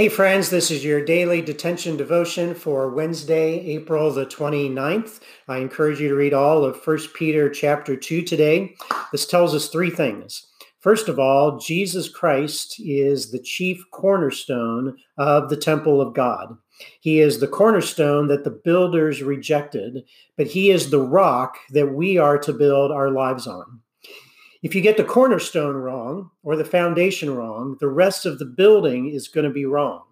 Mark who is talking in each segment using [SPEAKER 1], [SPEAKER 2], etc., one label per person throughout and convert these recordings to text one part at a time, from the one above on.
[SPEAKER 1] Hey, friends, this is your daily detention devotion for Wednesday, April the 29th. I encourage you to read all of 1 Peter chapter 2 today. This tells us three things. First of all, Jesus Christ is the chief cornerstone of the temple of God. He is the cornerstone that the builders rejected, but he is the rock that we are to build our lives on. If you get the cornerstone wrong or the foundation wrong, the rest of the building is going to be wrong.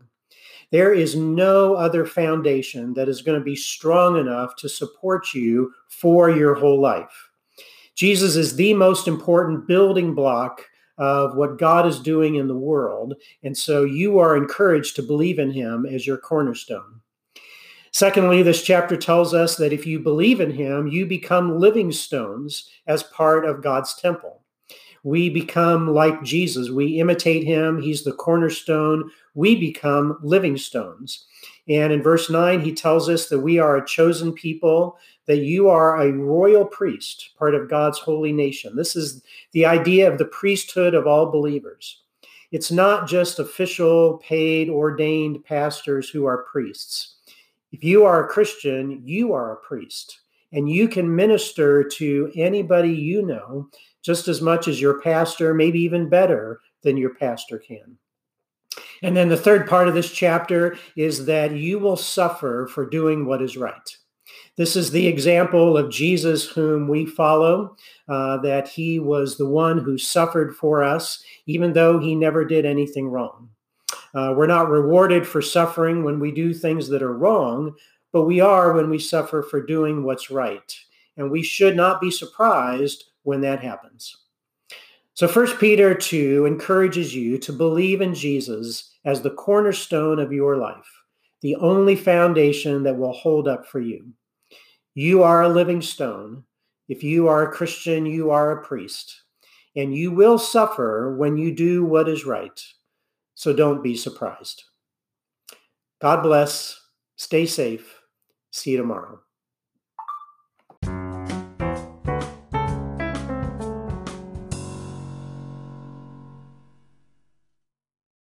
[SPEAKER 1] There is no other foundation that is going to be strong enough to support you for your whole life. Jesus is the most important building block of what God is doing in the world. And so you are encouraged to believe in him as your cornerstone. Secondly, this chapter tells us that if you believe in him, you become living stones as part of God's temple. We become like Jesus. We imitate him. He's the cornerstone. We become living stones. And in verse 9, he tells us that we are a chosen people, that you are a royal priest, part of God's holy nation. This is the idea of the priesthood of all believers. It's not just official, paid, ordained pastors who are priests. If you are a Christian, you are a priest, and you can minister to anybody you know just as much as your pastor, maybe even better than your pastor can. And then the third part of this chapter is that you will suffer for doing what is right. This is the example of Jesus, whom we follow, uh, that he was the one who suffered for us, even though he never did anything wrong. Uh, we're not rewarded for suffering when we do things that are wrong, but we are when we suffer for doing what's right. And we should not be surprised when that happens. So, First Peter 2 encourages you to believe in Jesus as the cornerstone of your life, the only foundation that will hold up for you. You are a living stone. If you are a Christian, you are a priest, and you will suffer when you do what is right. So don't be surprised. God bless. Stay safe. See you tomorrow.